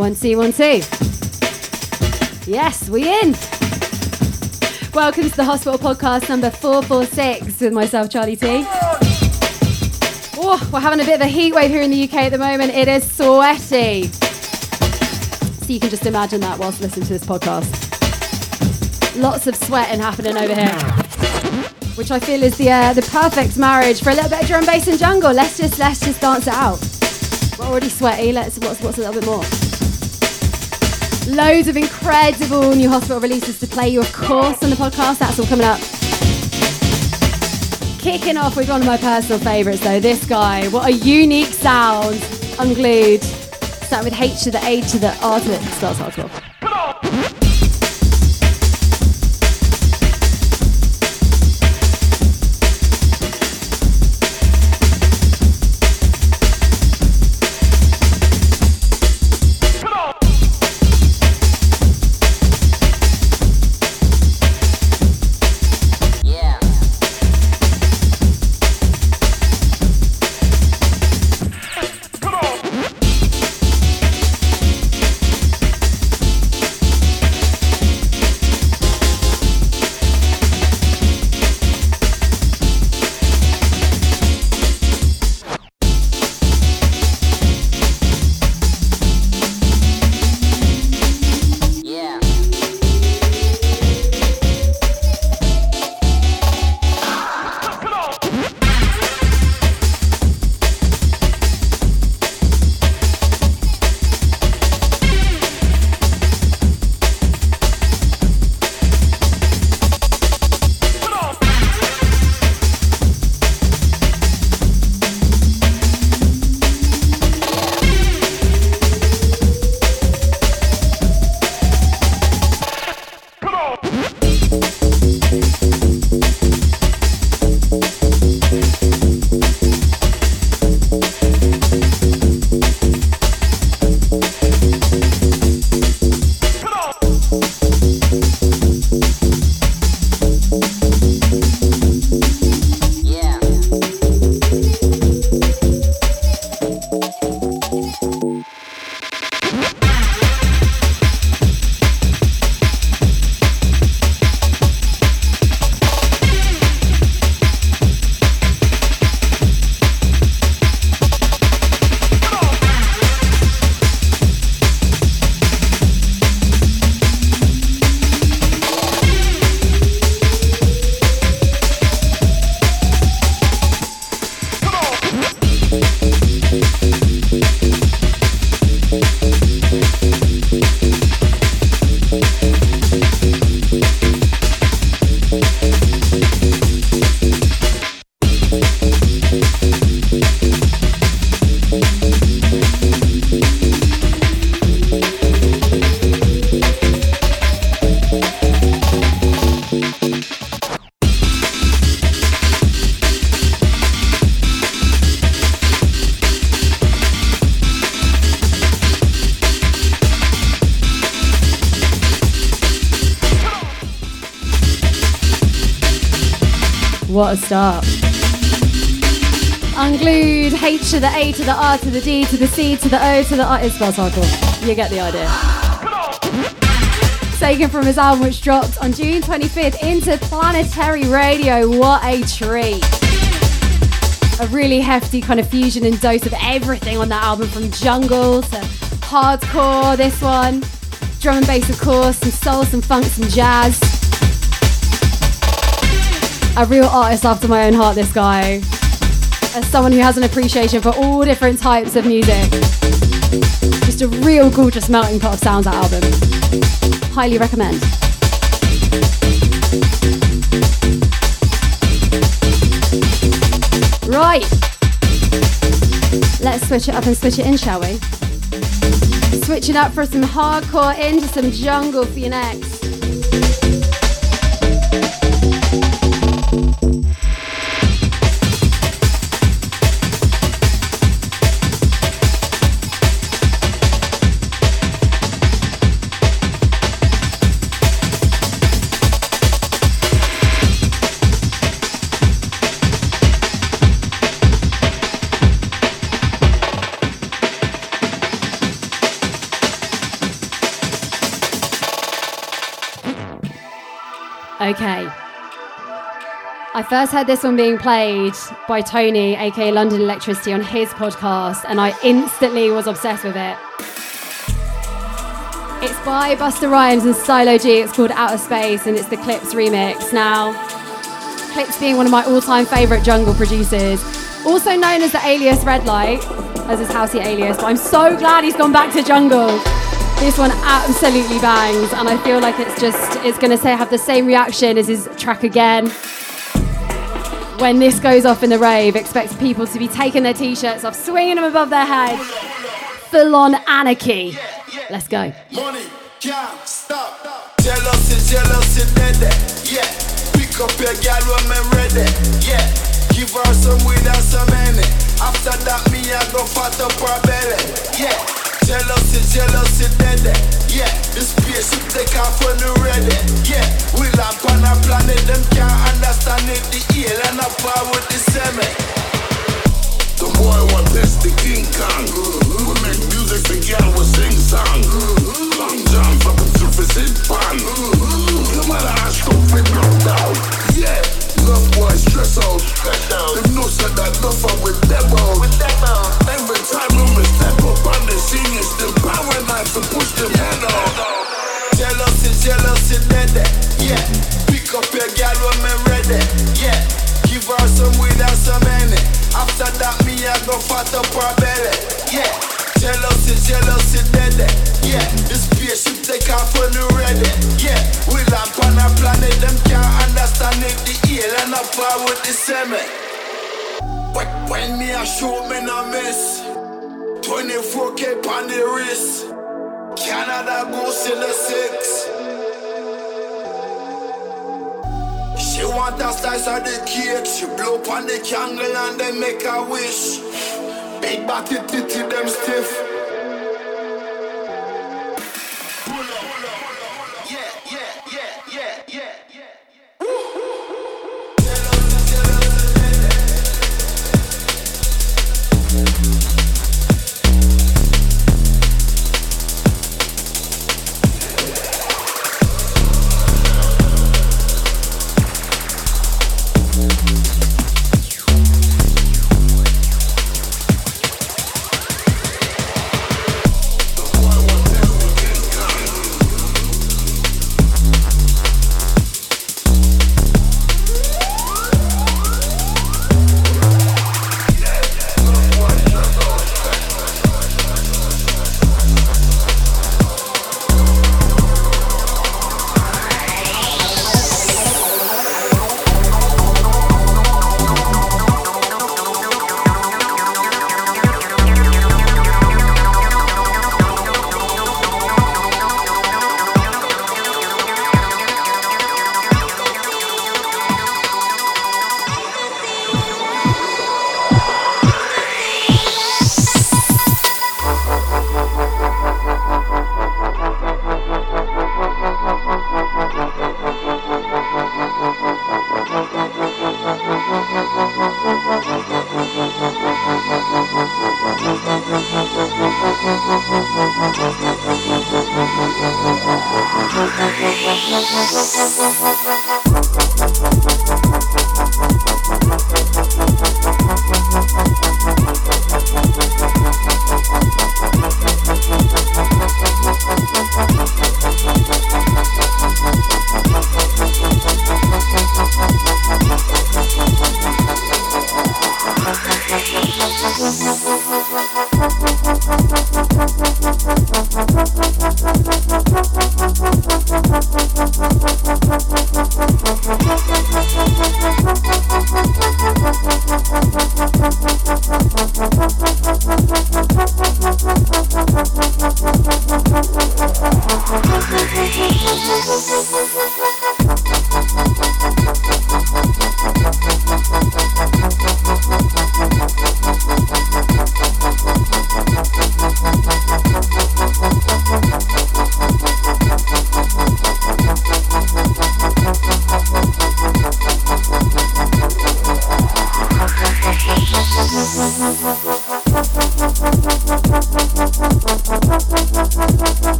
One, two, one, two. Yes, we in. Welcome to the Hospital Podcast number 446 with myself, Charlie Tee Oh, we're having a bit of a heat wave here in the UK at the moment. It is sweaty. So you can just imagine that whilst listening to this podcast. Lots of sweating happening over here, which I feel is the uh, the perfect marriage for a little bit of drum bass and jungle. Let's just let's just dance it out. We're already sweaty. Let's what's what's a little bit more. Loads of incredible new hospital releases to play you, of course, on the podcast. That's all coming up. Kicking off with one of my personal favourites, though. This guy, what a unique sound. Unglued. Starting with H to the A to the R to the. Starts hardcore. Start. Unglued, H to the A to the R to the D to the C to the O to the R. It spells hardcore. You get the idea. Taken from his album, which dropped on June 25th into Planetary Radio. What a treat. A really hefty kind of fusion and dose of everything on that album from jungle to hardcore, this one. Drum and bass, of course, some soul, some funk, some jazz a real artist after my own heart, this guy. As someone who has an appreciation for all different types of music. Just a real gorgeous melting pot of sounds, that album. Highly recommend. Right. Let's switch it up and switch it in, shall we? Switch it up for some hardcore into some jungle for you next. Okay. I first heard this one being played by Tony, aka London Electricity, on his podcast, and I instantly was obsessed with it. It's by Busta Rhymes and Stylo G. It's called Outer Space, and it's the Clipz remix. Now, Clipz being one of my all-time favourite jungle producers, also known as the alias Red Light, as his housey alias, but I'm so glad he's gone back to jungle. This one absolutely bangs, and I feel like it's just it's gonna say have the same reaction as his track again when this goes off in the rave, expect people to be taking their t-shirts off, swinging them above their head. Full on anarchy. Let's go. Money. Yeah. Pick up your when I'm ready. Yeah. Give her some weed and some money. After that, me I go fat up her belly. Yeah. Jealousy, jealousy, dead. Yeah. This spaceship take off when you ready. Yeah. We land on a planet, them can't understand it. The alien up with the semi. The boy want test the King Kong. Mm-hmm. We make music, the girl will sing song. Mm-hmm. Long John, fucking surface it pan. Mm-hmm. No matter how stupid, no doubt. Yeah. Love boy stress out. Stress out. Them no said that nothing with them out. With them out. Me 24k on the wrist. Canada goes in the six. She want a slice of the cake. She blow on the candle and then make a wish. Big body titty them stiff.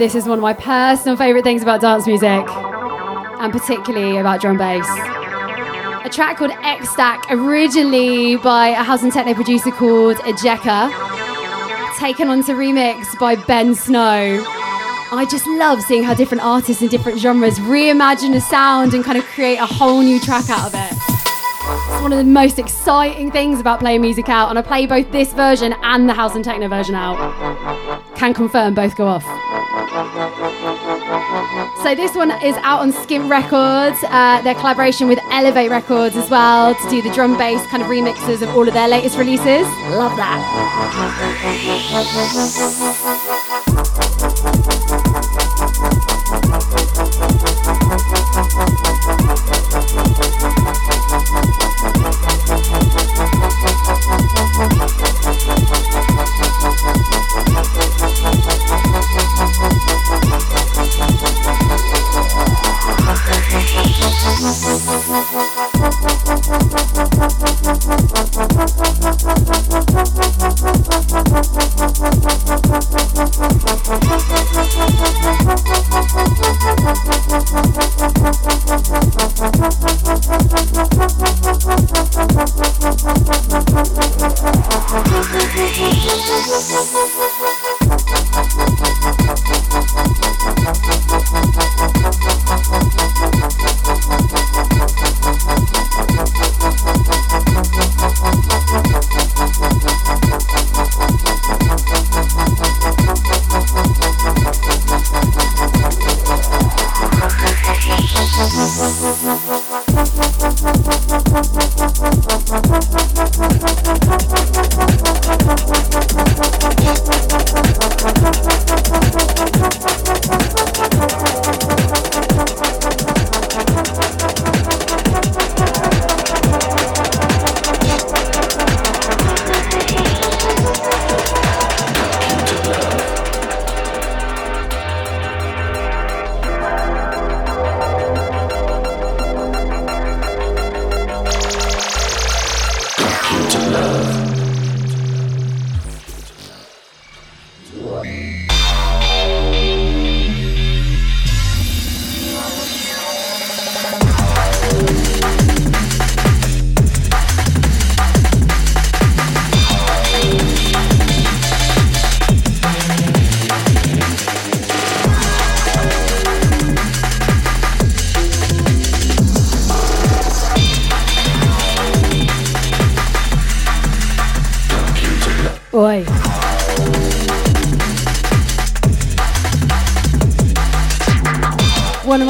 This is one of my personal favourite things about dance music, and particularly about drum bass. A track called X Stack, originally by a house and techno producer called Ejeka, taken onto remix by Ben Snow. I just love seeing how different artists in different genres reimagine a sound and kind of create a whole new track out of it. It's one of the most exciting things about playing music out, and I play both this version and the house and techno version out. Can confirm both go off. So this one is out on Skint Records. Uh, their collaboration with Elevate Records as well to do the drum bass kind of remixes of all of their latest releases. Love that.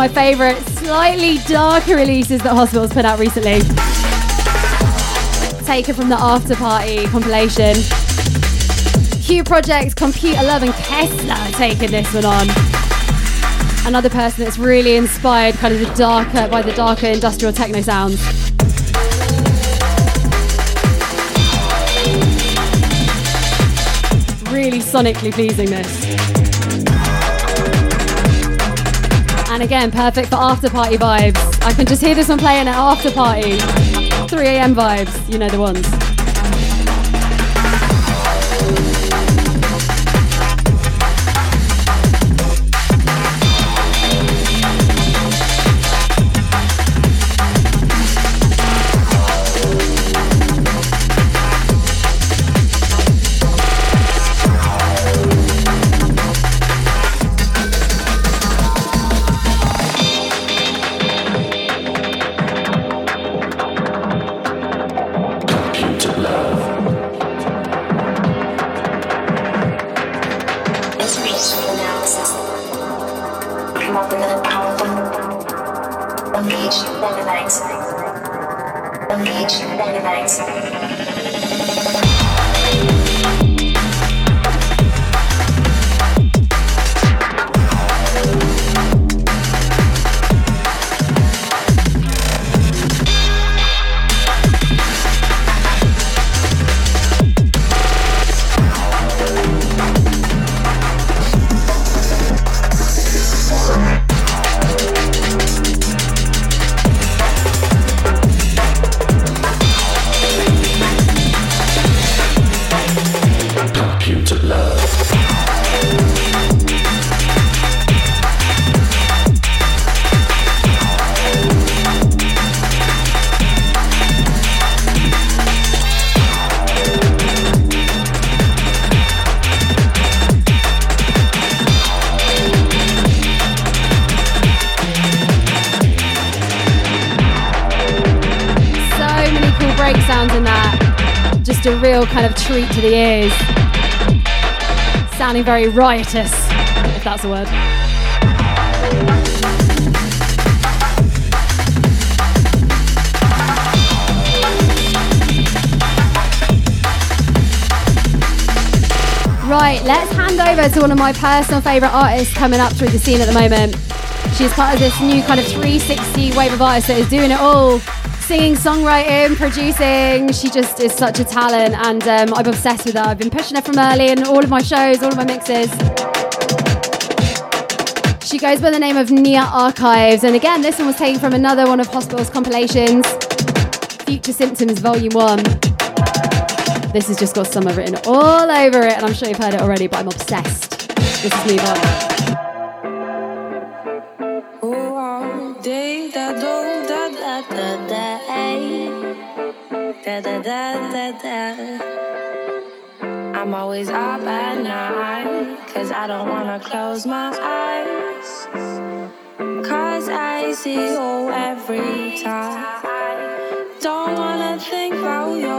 My favourite, slightly darker releases that Hospital's put out recently. Taken from the After Party compilation. Q Project, Computer Love, and Kessler taking this one on. Another person that's really inspired kind of the darker by the darker industrial techno sounds. really sonically pleasing this. And again, perfect for after party vibes. I can just hear this one playing at after party. 3 a.m. vibes, you know the ones. To the ears. Sounding very riotous, if that's a word. Right, let's hand over to one of my personal favourite artists coming up through the scene at the moment. She's part of this new kind of 360 wave of artists that is doing it all singing, songwriting, producing. She just is such a talent, and um, I'm obsessed with her. I've been pushing her from early in all of my shows, all of my mixes. She goes by the name of Nia Archives, and again, this one was taken from another one of Hospital's compilations, Future Symptoms Volume 1. This has just got summer written all over it, and I'm sure you've heard it already, but I'm obsessed. This is Move On. I'm always up at night, cause I don't wanna close my eyes. Cause I see you every time. Don't wanna think about you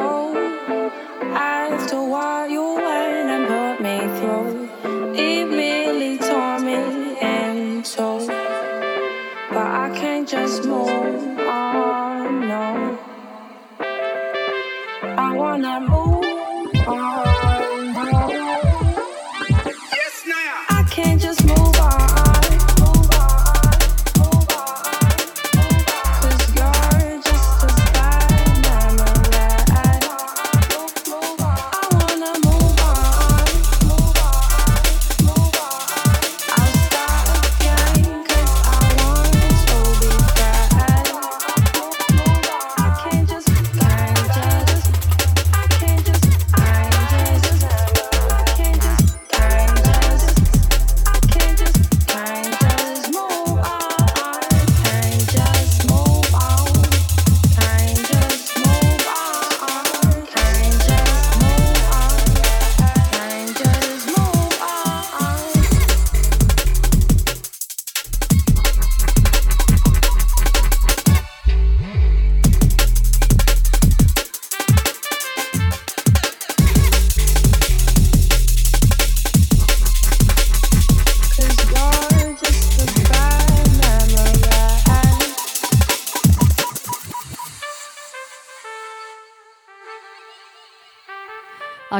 after what you went and put me through. It really tore me into, but I can't just move on, no. I wanna move on.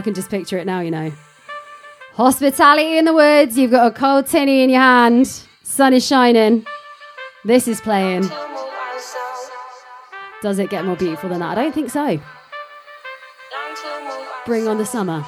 I can just picture it now, you know. Hospitality in the woods, you've got a cold tinny in your hand, sun is shining. This is playing. Does it get more beautiful than that? I don't think so. Bring on the summer.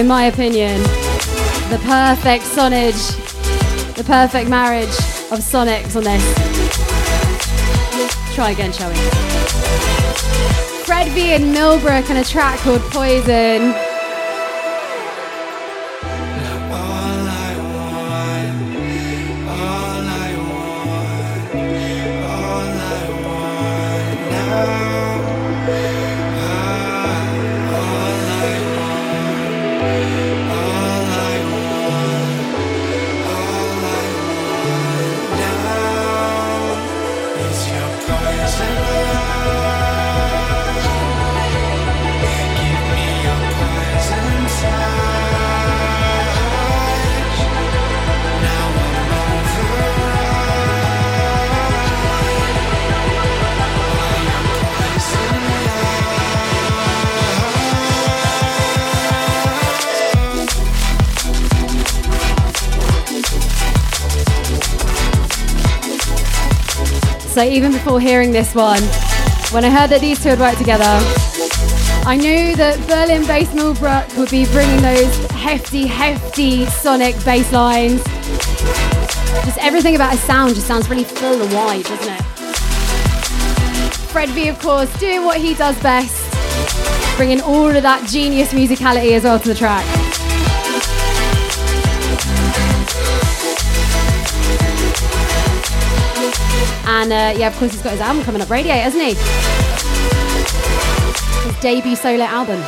In my opinion, the perfect sonage, the perfect marriage of Sonics on this. Try again, shall we? Fred V and Millbrook and a track called Poison. So even before hearing this one, when I heard that these two had worked together, I knew that Berlin based Millbrook would be bringing those hefty, hefty sonic bass lines. Just everything about his sound just sounds really full and wide, doesn't it? Fred V, of course, doing what he does best, bringing all of that genius musicality as well to the track. And uh, yeah, of course, he's got his album coming up, Radiate, hasn't he? His debut solo album.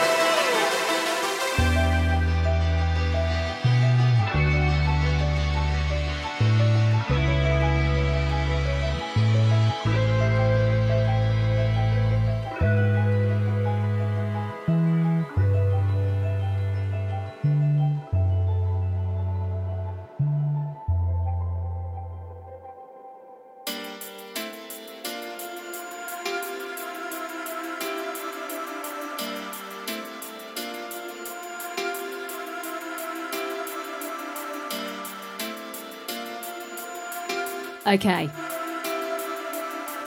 Okay.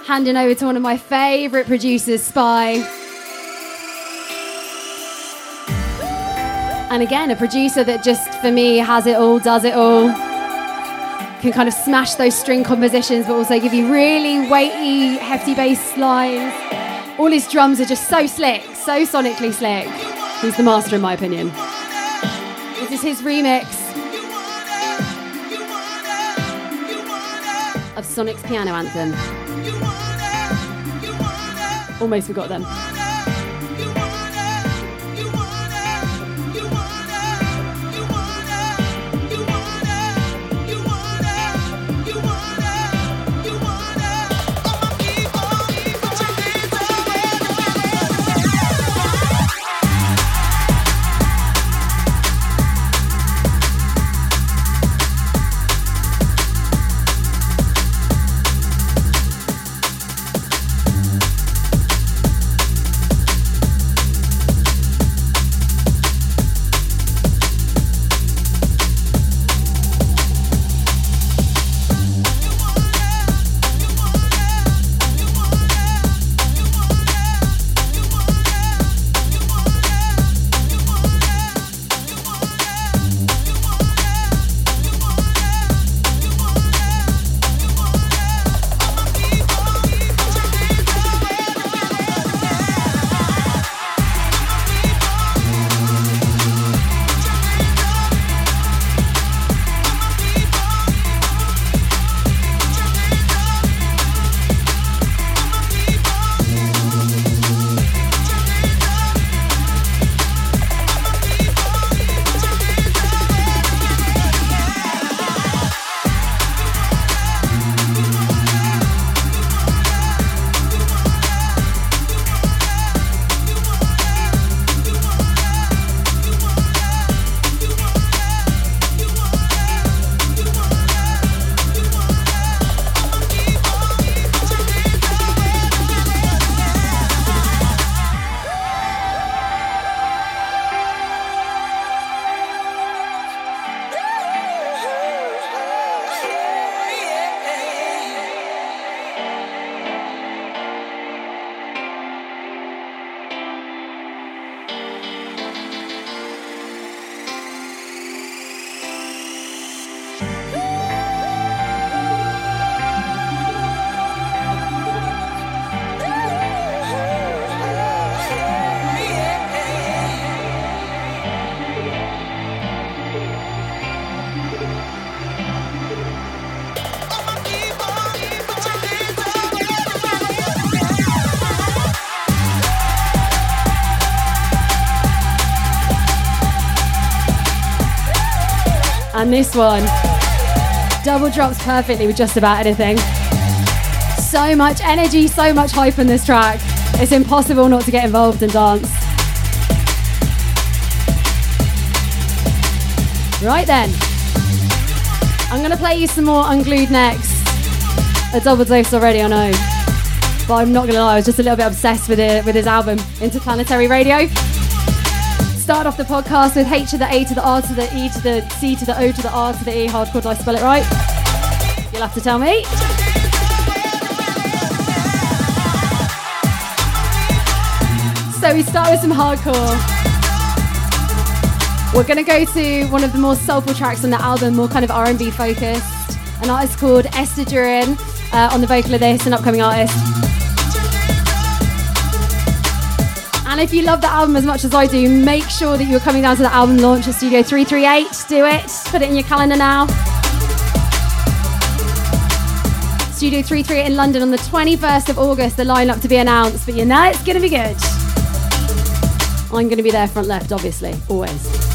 Handing over to one of my favourite producers, Spy. And again, a producer that just, for me, has it all, does it all. Can kind of smash those string compositions, but also give you really weighty, hefty bass lines. All his drums are just so slick, so sonically slick. He's the master, in my opinion. This is his remix Sonic's piano anthem. Almost forgot them. And this one double drops perfectly with just about anything. So much energy, so much hype in this track. It's impossible not to get involved and dance. Right then. I'm going to play you some more Unglued next. A double dose already, I know. But I'm not going to lie, I was just a little bit obsessed with it with his album, Interplanetary Radio. Start off the podcast with H to the A to the R to the E to the C to the O to the R to the E. Hardcore, did I spell it right? You'll have to tell me. So we start with some hardcore. We're gonna go to one of the more soulful tracks on the album, more kind of R&B focused. An artist called Esther Durin uh, on the vocal of this, an upcoming artist. And if you love the album as much as I do, make sure that you're coming down to the album launch at Studio 338. Do it. Put it in your calendar now. Studio 338 in London on the 21st of August. The lineup to be announced, but you know it's going to be good. I'm going to be there front left, obviously, always.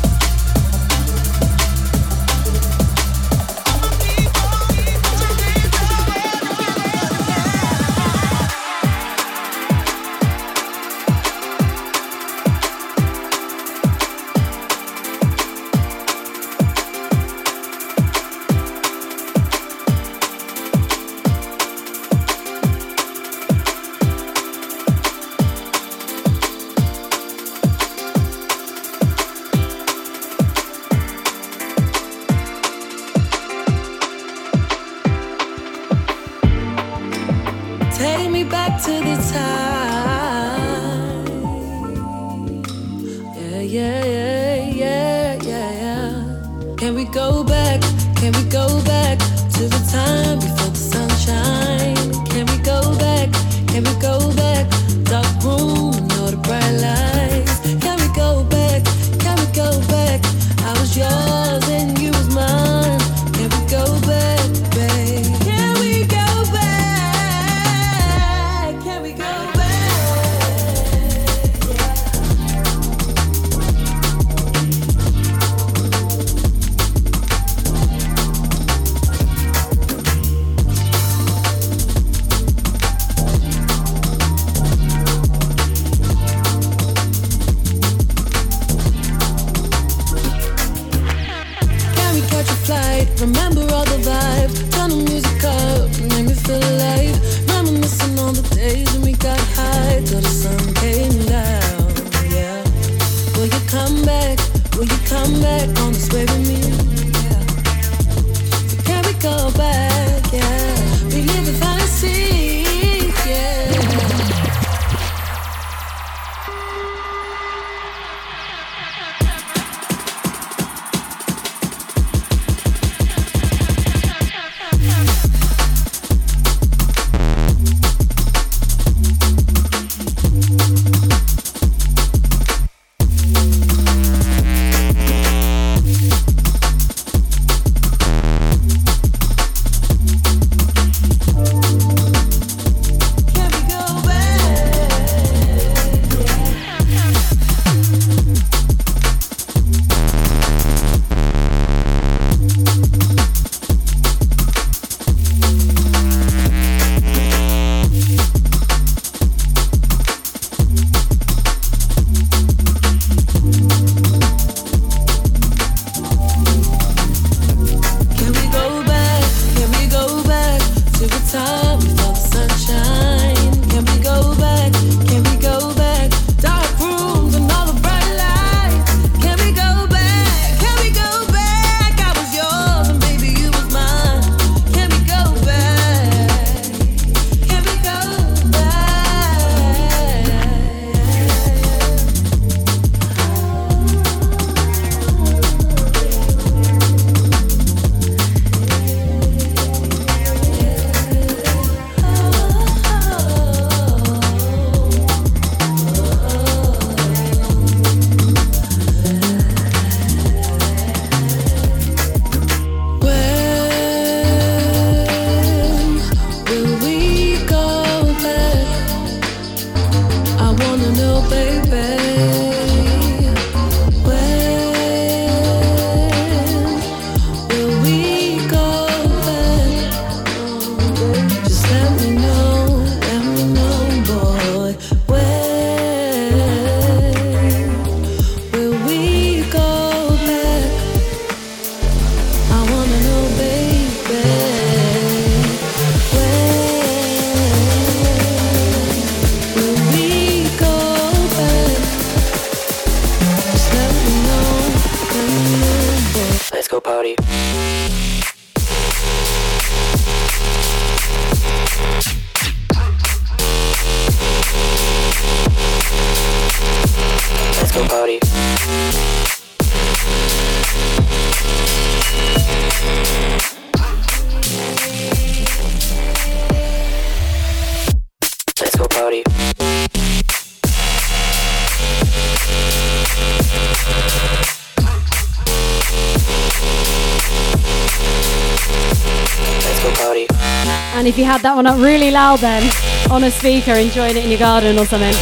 Had that one up really loud then, on a speaker, enjoying it in your garden or something.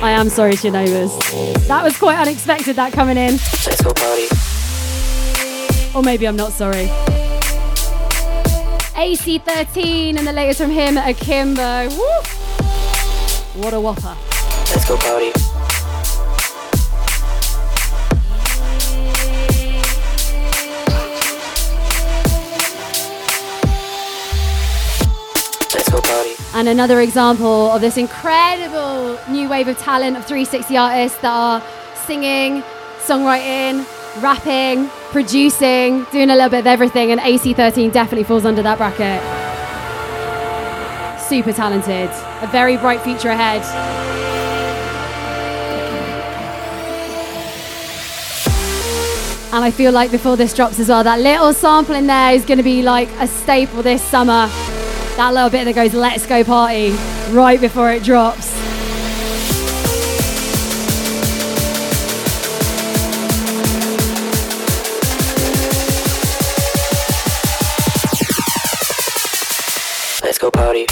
I am sorry to your neighbours. That was quite unexpected, that coming in. Let's go party. Or maybe I'm not sorry. AC13 and the latest from him, Akimbo. Woo! What a whopper. Let's go party. And another example of this incredible new wave of talent of 360 artists that are singing, songwriting, rapping, producing, doing a little bit of everything. And AC13 definitely falls under that bracket. Super talented. A very bright future ahead. And I feel like before this drops as well, that little sample in there is going to be like a staple this summer. That little bit that goes, let's go party, right before it drops. Let's go party.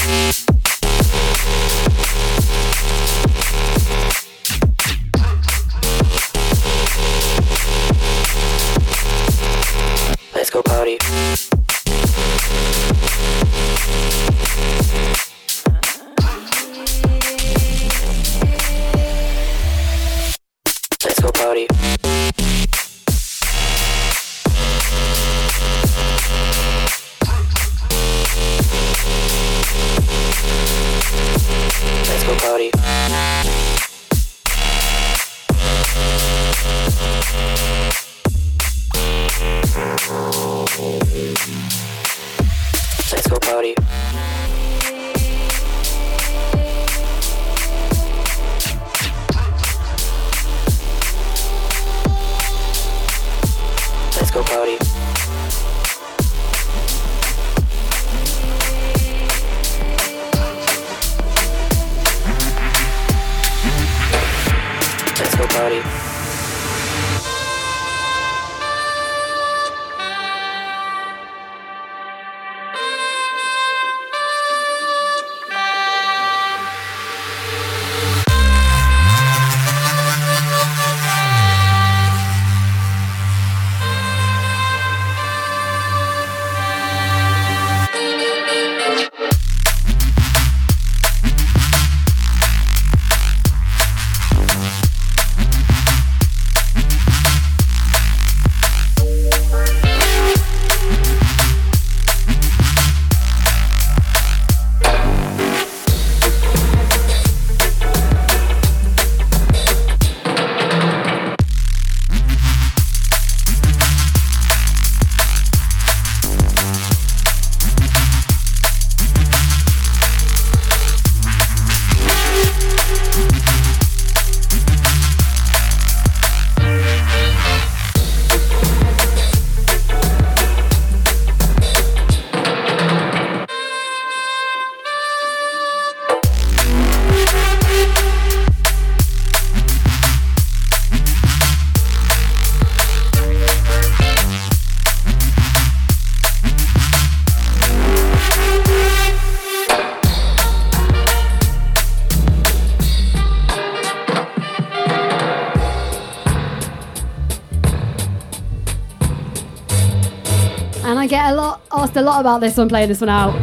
About this one playing this one out.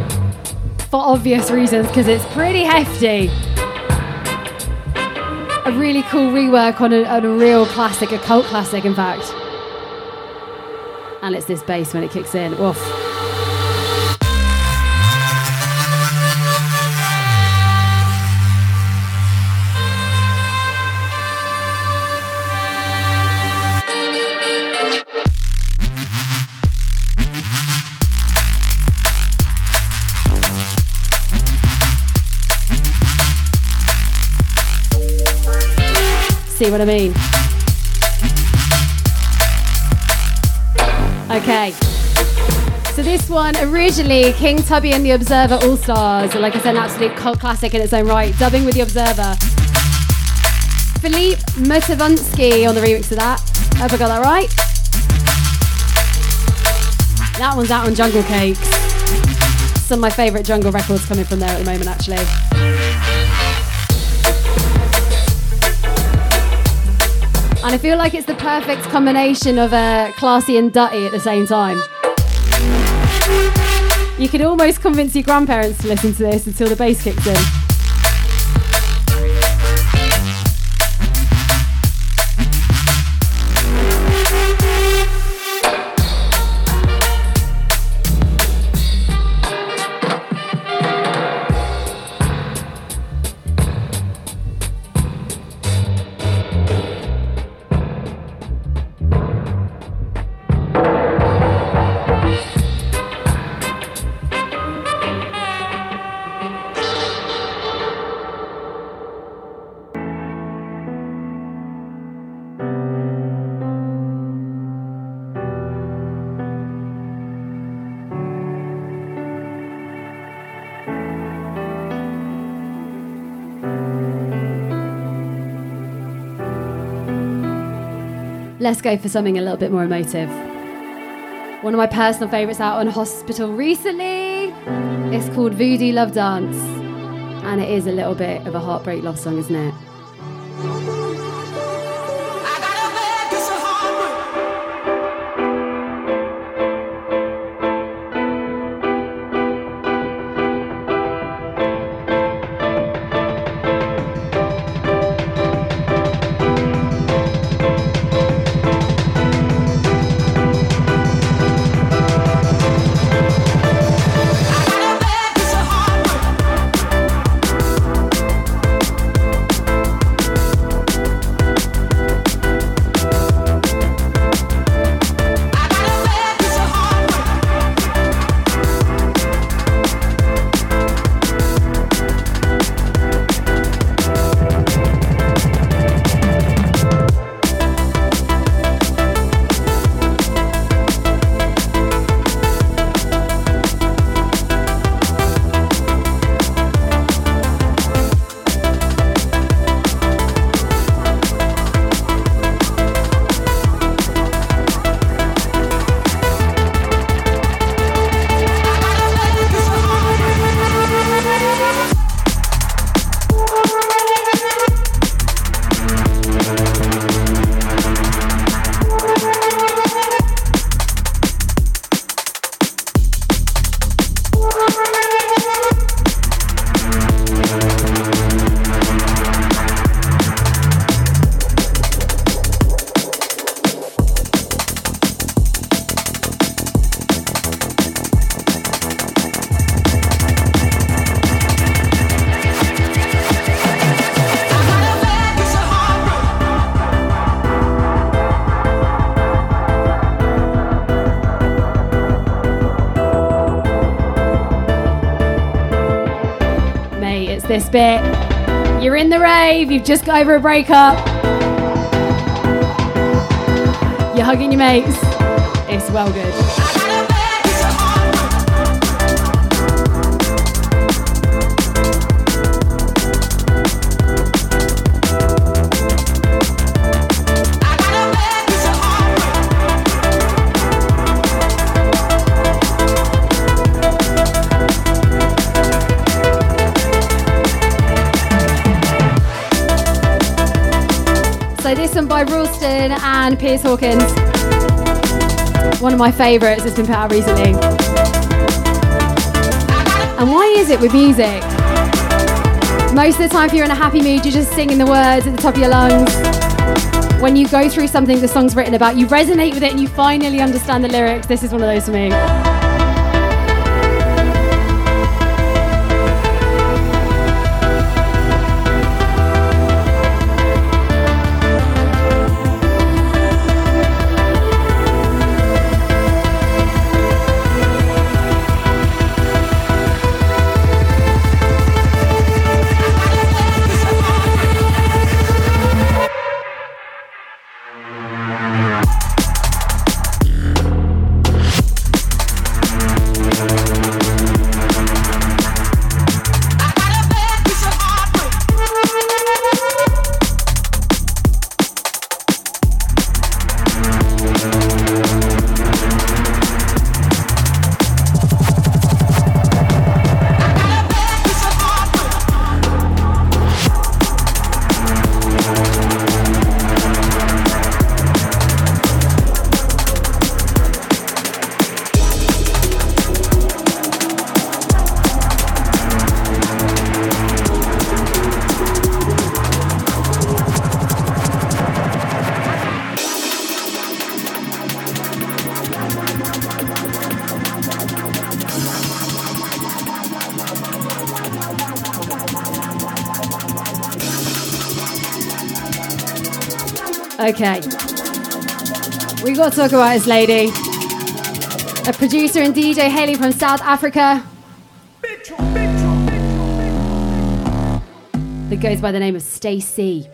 For obvious reasons, because it's pretty hefty. A really cool rework on a, on a real classic, a cult classic, in fact. And it's this bass when it kicks in. Oof. What I mean? Okay. So this one originally King Tubby and the Observer All Stars, like I said, an absolute cult classic in its own right, dubbing with the Observer. Philippe Motivansky on the remix of that. Hope I got that right. That one's out on Jungle Cakes. some of my favourite jungle records coming from there at the moment, actually. I feel like it's the perfect combination of uh, classy and dutty at the same time. You could almost convince your grandparents to listen to this until the bass kicks in. Let's go for something a little bit more emotive. One of my personal favourites out on hospital recently. It's called Voodoo Love Dance. And it is a little bit of a heartbreak love song, isn't it? Bit. You're in the rave, you've just got over a breakup. You're hugging your mates. It's well good. One by Ralston and Piers Hawkins. One of my favourites that's been put out recently. And why is it with music? Most of the time, if you're in a happy mood, you're just singing the words at the top of your lungs. When you go through something the song's written about, you resonate with it and you finally understand the lyrics. This is one of those for me. Okay. We got to talk about this lady. A producer and DJ hailing from South Africa that goes by the name of Stacey.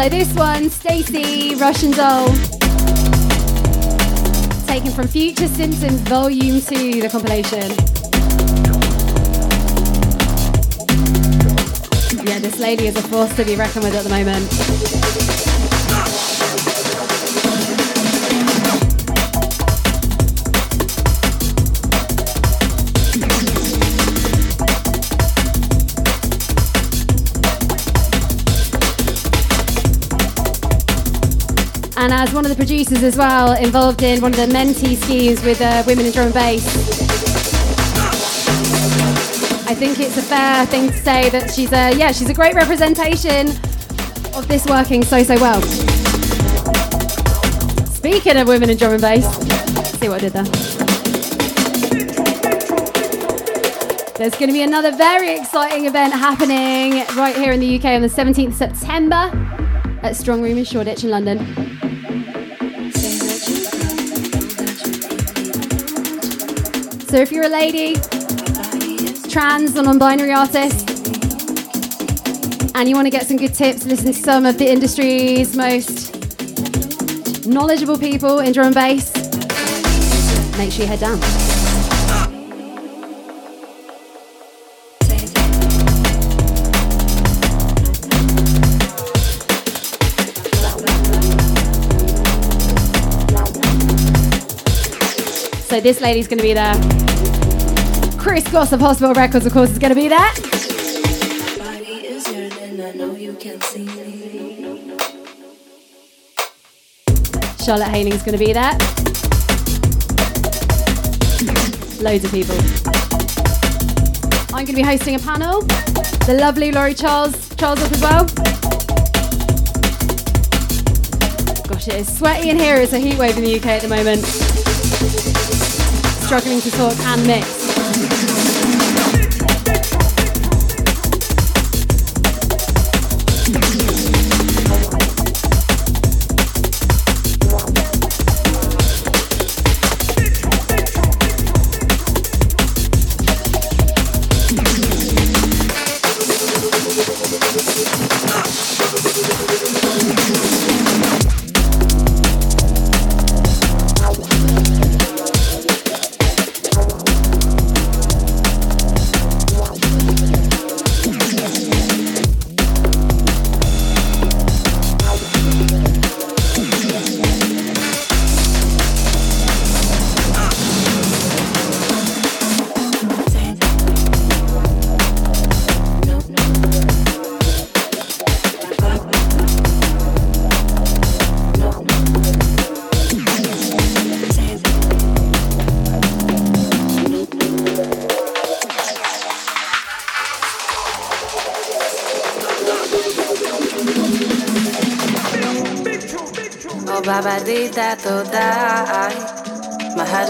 So this one, Stacy Russian Doll. Taken from Future Simpsons Volume 2, the compilation. Yeah, this lady is a force to be reckoned with at the moment. And as one of the producers as well, involved in one of the Mentee schemes with uh, women in drum and bass. I think it's a fair thing to say that she's a yeah she's a great representation of this working so so well. Speaking of women in drum and bass, see what I did there. There's going to be another very exciting event happening right here in the UK on the 17th of September at Strong Room in Shoreditch in London. So if you're a lady, trans or non-binary artist, and you want to get some good tips, listen to some of the industry's most knowledgeable people in drum and bass, make sure you head down. So this lady's going to be there. Chris Goss of Hospital Records, of course, is going to be there. Body is yearning, I know you can see me. Charlotte Haining's going to be there. Loads of people. I'm going to be hosting a panel. The lovely Laurie Charles, Charles up as well. Gosh, it is sweaty in here. It's a heat wave in the UK at the moment. Struggling to talk and mix.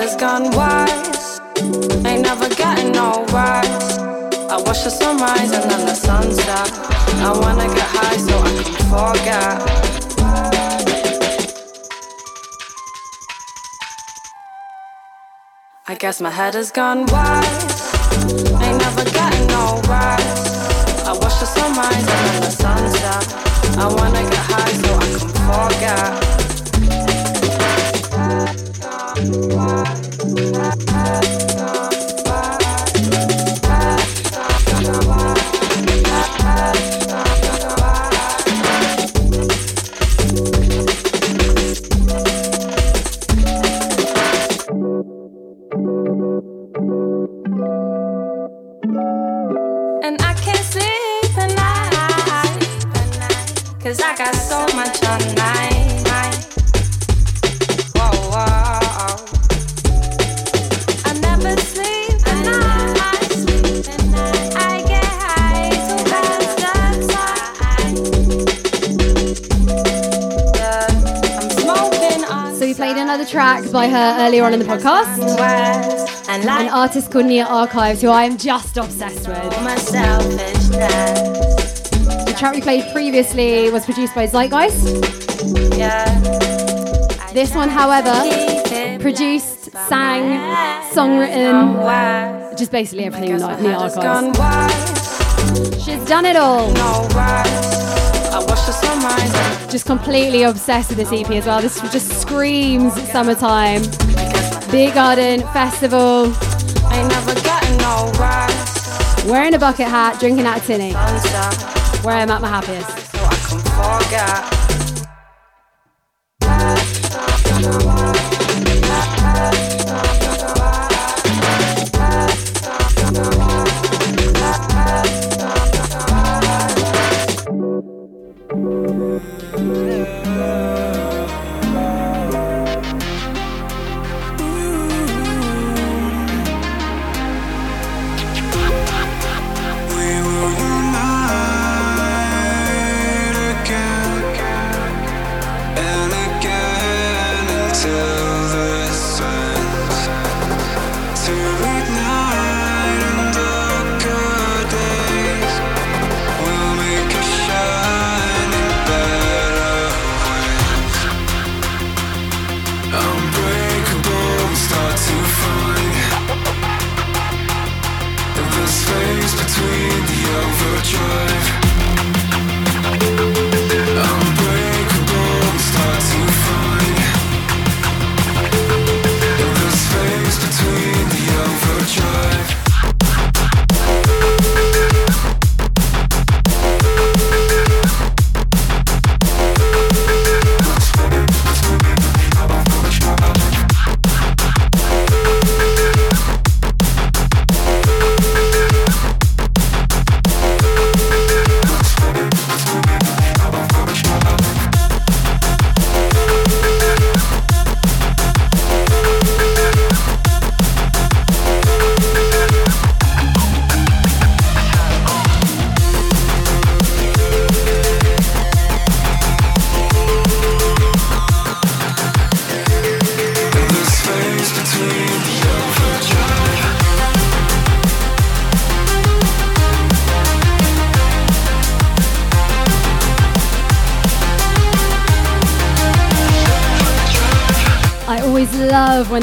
Has gone wide. Ain't never getting no rise. I watch the sunrise and then the sunset. I wanna get high so I can forget. I guess my head has gone wide. Ain't never getting no rise. I watch the sunrise and then the sunset. I wanna get high so I can her earlier on in the podcast. and An artist called Nia Archives, who I am just obsessed with. The track we played previously was produced by Zeitgeist. Yeah. This one, however, produced, sang, songwritten, just basically everything like Nia Archives. She's done it all. No rise. I watch the sunrise Just completely obsessed with this EP as well. This just screams summertime. I guess my Beer Garden Festival. ain't never getting no rise. Wearing a bucket hat, drinking out a tinny. Where I'm at my happiest. so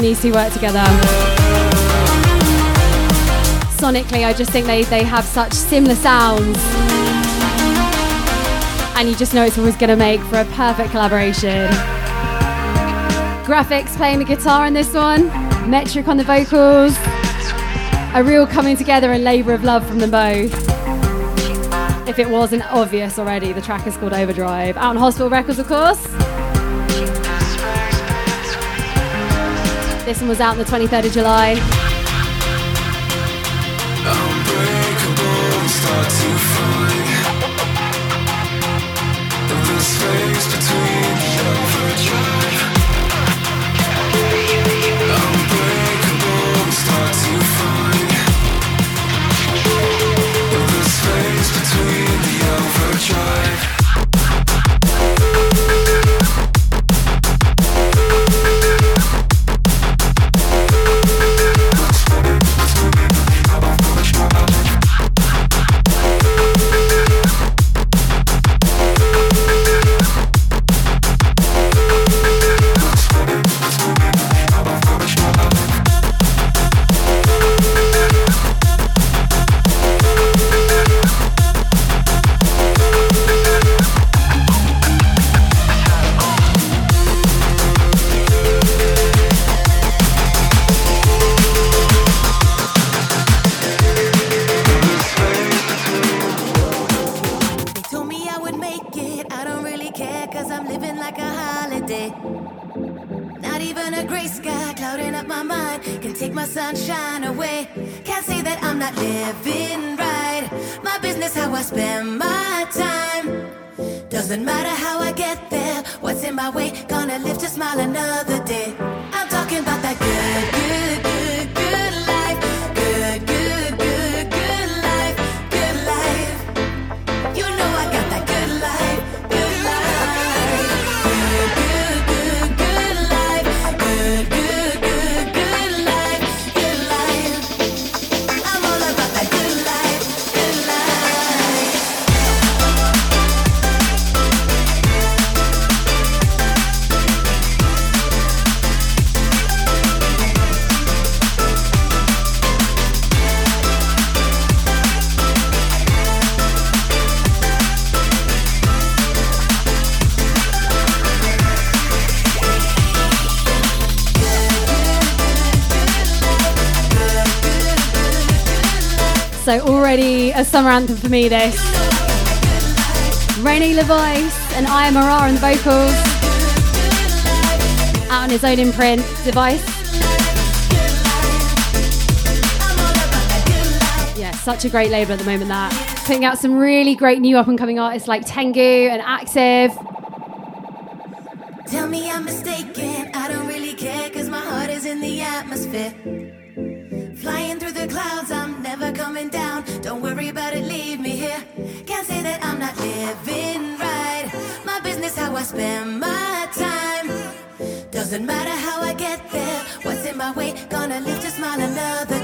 these two work together. Sonically, I just think they, they have such similar sounds. And you just know it's always going to make for a perfect collaboration. Grafix playing the guitar in this one, Metrik on the vocals. A real coming together and labour of love from them both. If it wasn't obvious already, the track is called Overdrive. Out on Hospital Records, of course. This one was out on the 23rd of July. Summer anthem for me. This Rene LaVice and I Am Arar on the vocals. Out on his own imprint device. Yeah, such a great label at the moment. That putting out some really great new up and coming artists like Tengu and Active. Tell me I'm mistaken, I don't really care, cause my heart is in the atmosphere. Flying through the clouds, I'm never coming down. Don't worry about it, leave me here. Can't say that I'm not living right. My business, how I spend my time. Doesn't matter how I get there, what's in my way, gonna live to smile another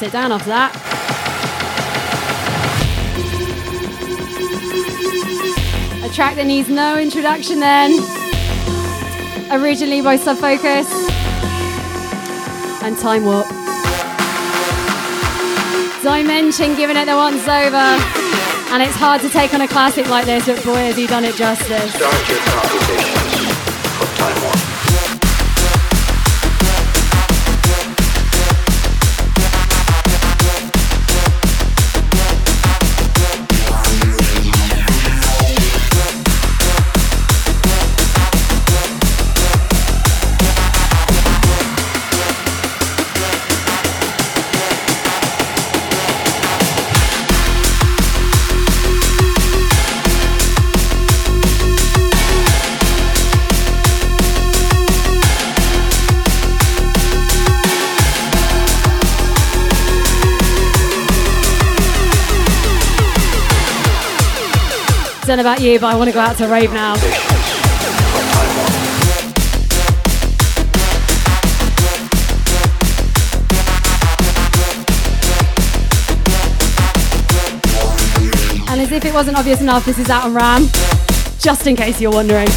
sit down after that. A track that needs no introduction then. Originally by Sub Focus. and Time Warp. Dimension giving it the once over. And it's hard to take on a classic like this, but boy, has he done it justice. Don't know about you, but I want to go out to rave now. And as if it wasn't obvious enough, this is out on RAM. Just in case you're wondering.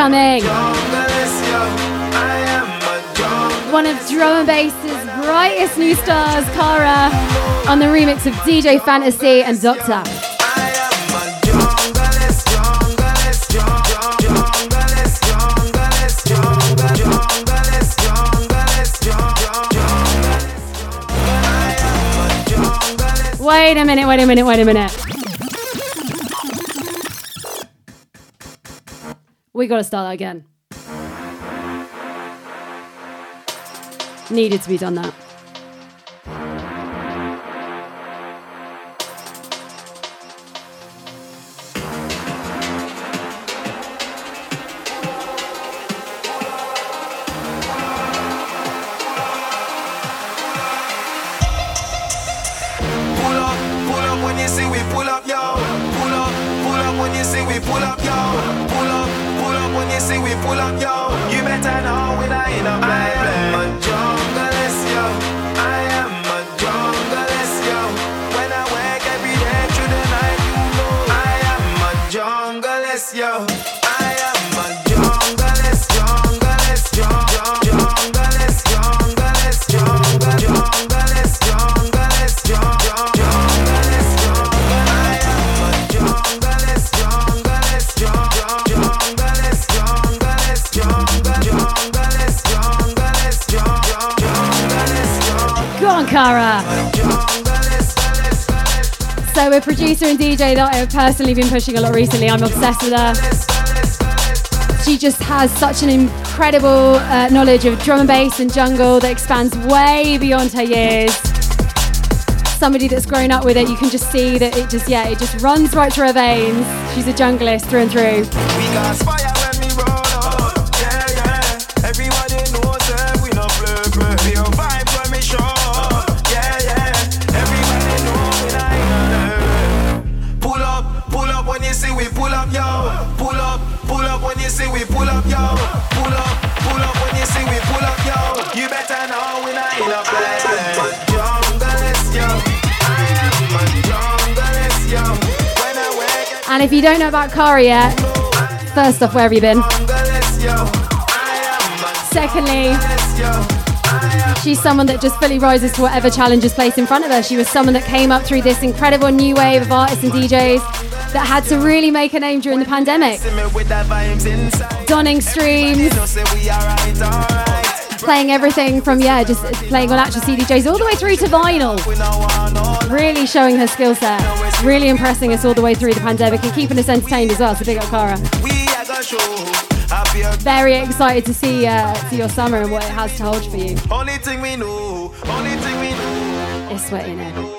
Jungle. One of drum and bass's brightest new stars, Kara, on the remix of DJ Fantasy and Doctor. Wait a minute, wait a minute, wait a minute. We gotta start that again. Needed to be done that. So, a producer and DJ that I've personally been pushing a lot recently. I'm obsessed with her. She just has such an incredible uh, knowledge of drum and bass and jungle that expands way beyond her years. Somebody that's grown up with it, you can just see that it just, yeah, it just runs right through her veins. She's a junglist through and through. And if you don't know about Kara yet, first off, where have you been? Secondly. She's someone that just fully rises to whatever challenge is placed in front of her. She was someone that came up through this incredible new wave of artists and DJs that had to really make a name during the pandemic. Donning streams, playing everything from, yeah, just playing on actual CDJs all the way through to vinyl. Really showing her skill set. Really impressing us all the way through the pandemic and keeping us entertained as well. So big up Kara. We are gonna show. Happy Very excited to see, uh, see your summer and what it has to hold for you. Only thing we know. Only thing we know. It's sweaty now.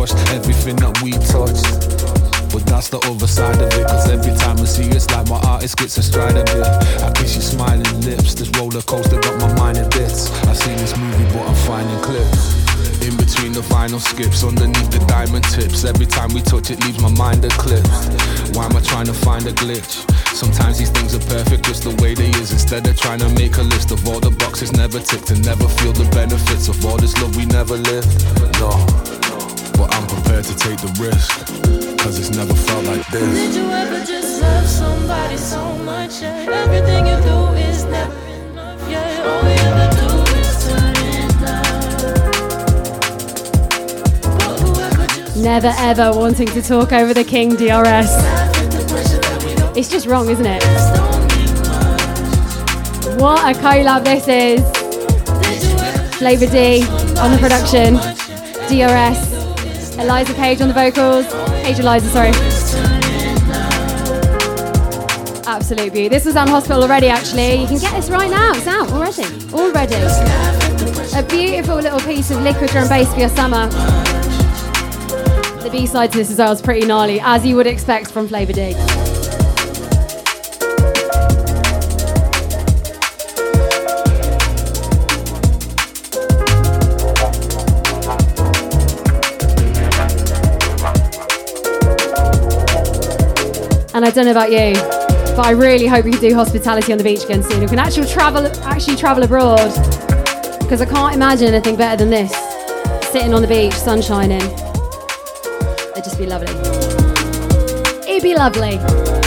Crushed everything that we touch. But that's the other side of it. Cause every time I see you, it's like my artist gets a astride a bit. I kiss your smiling lips. This roller coaster got my mind in bits. I seen this movie, but I'm finding clips. In between the vinyl skips, underneath the diamond tips. Every time we touch it, leaves my mind eclipsed. Why am I trying to find a glitch? Sometimes these things are perfect just the way they is. Instead of trying to make a list of all the boxes never ticked and never feel the benefits of all this love we never lived. No, but I'm prepared to take the risk. Cause it's never felt like Did this. you ever just love somebody so much? Yeah. Everything you do is never enough. Yeah, all we ever do is turn it now. But whoever just Never ever wanting to talk over the king, DRS. laugh at the pressure that we go It's just wrong, isn't it? through don't mean much. What a collab this is. Did Flava D on the production. DRS. Eliza Page on the vocals. Page Eliza, sorry. Absolute beauty. This was on Hospital already, actually. You can get this right now. It's out already. Already. A beautiful little piece of liquid drum bass for your summer. The B side to this as well is pretty gnarly, as you would expect from Flava D. And I don't know about you, but I really hope we can do hospitality on the beach again soon. We can actually travel, actually travel abroad, because I can't imagine anything better than this. Sitting on the beach, sun shining. It'd just be lovely. It'd be lovely.